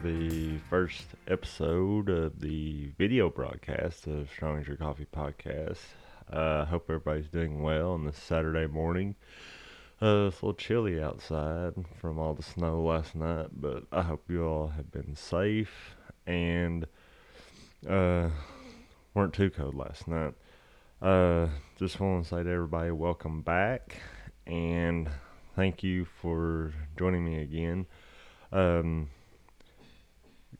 the first episode of the video broadcast of Strong as Your Coffee podcast. Uh, hope everybody's doing well on this Saturday morning. Uh, it's a little chilly outside from all the snow last night, but I hope you all have been safe and uh, weren't too cold last night. Uh, just want to say to everybody, welcome back and thank you for joining me again. Um,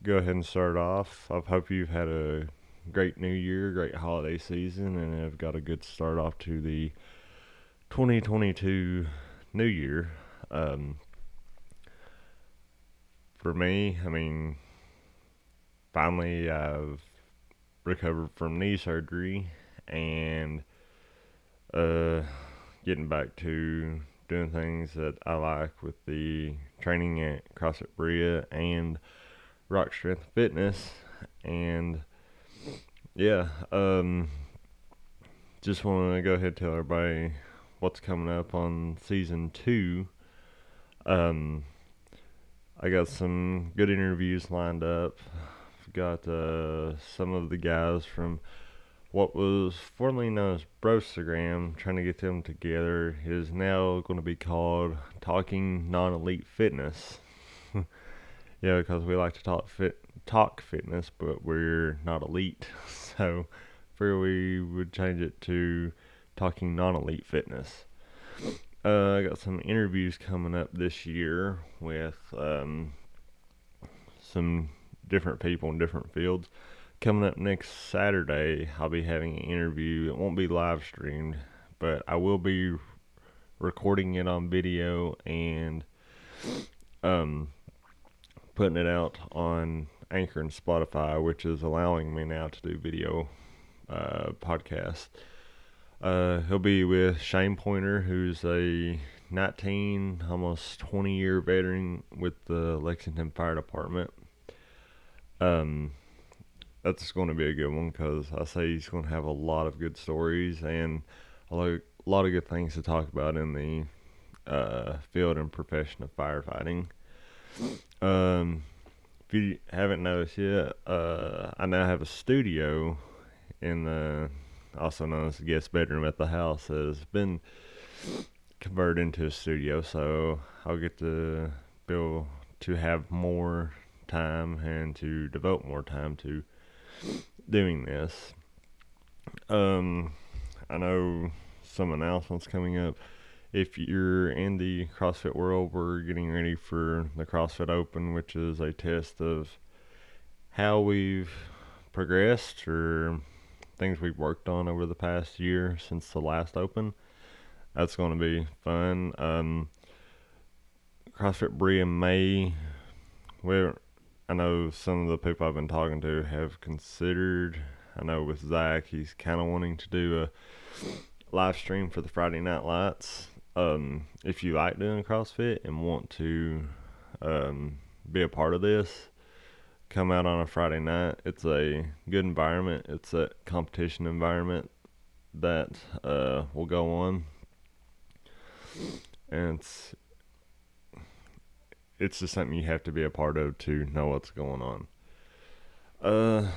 go ahead and start off. I hope you've had a great new year, great holiday season, and have got a good start off to the 2022 new year. Um, for me, I mean, finally I've recovered from knee surgery and uh, getting back to doing things that I like with the training at CrossFit Berea and Rock Strength Fitness. And yeah, um, just want to go ahead and tell everybody what's coming up on season two. Um, I got some good interviews lined up. I've got uh, some of the guys from what was formerly known as Brostagram, trying to get them together, is now going to be called Talking Non Elite Fitness. yeah, because we like to talk fit, talk fitness, but we're not elite. So, figure we would change it to Talking Non Elite Fitness. Uh, I got some interviews coming up this year with um, some different people in different fields coming up next Saturday, I'll be having an interview. It won't be live streamed, but I will be recording it on video and um, putting it out on Anchor and Spotify, which is allowing me now to do video uh, podcasts. Uh, he'll be with Shane Pointer, who's a 19, almost 20 year veteran with the Lexington Fire Department. Um, that's going to be a good one because I say he's going to have a lot of good stories and a lot, of, good things to talk about in the uh, field and profession of firefighting. Um, if you haven't noticed yet, uh, I now have a studio in the also known as the guest bedroom at the house has been converted into a studio, so I'll get to be to have more time and to devote more time to doing this. Um, I know some announcements coming up. If you're in the CrossFit world, we're getting ready for the CrossFit Open, which is a test of how we've progressed or things we've worked on over the past year since the last Open. That's going to be fun. Um, CrossFit Berea May, we're I know some of the people I've been talking to have considered. I know with Zach, he's kind of wanting to do a live stream for the Friday Night Lights. Um, if you like doing CrossFit and want to um, be a part of this, come out on a Friday night. It's a good environment. It's a competition environment that uh, will go on, and it's it's just something you have to be a part of to know what's going on. Uh,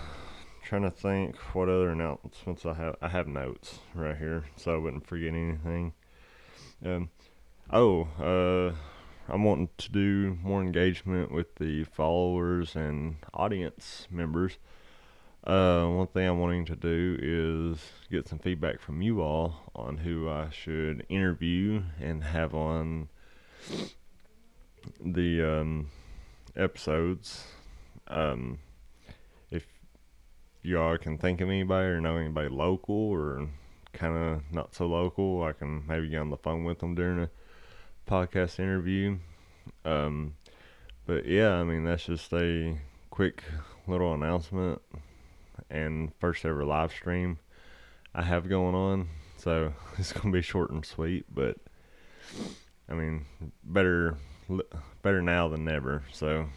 trying to think what other announcements I have. I have notes right here, so I wouldn't forget anything. Um, oh, uh, I'm wanting to do more engagement with the followers and audience members. Uh, one thing I'm wanting to do is get some feedback from you all on who I should interview and have on the um, episodes. Um, if y'all can think of anybody or know anybody local or kind of not so local, I can maybe get on the phone with them during a podcast interview. Um, but yeah, I mean, that's just a quick little announcement and first ever live stream I have going on. So it's going to be short and sweet, but I mean, better better now than never. So,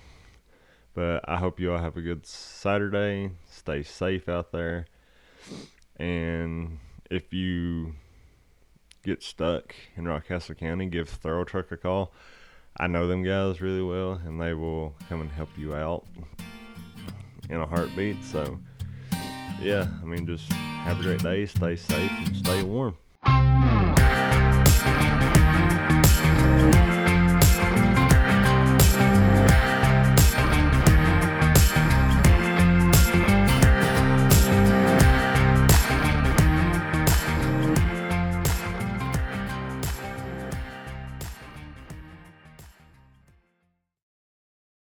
but I hope you all have a good Saturday. Stay safe out there. And if you get stuck in Rockcastle County, give Thorough Truck a call. I know them guys really well, and they will come and help you out in a heartbeat. So, yeah, I mean, just have a great day, stay safe, and stay warm.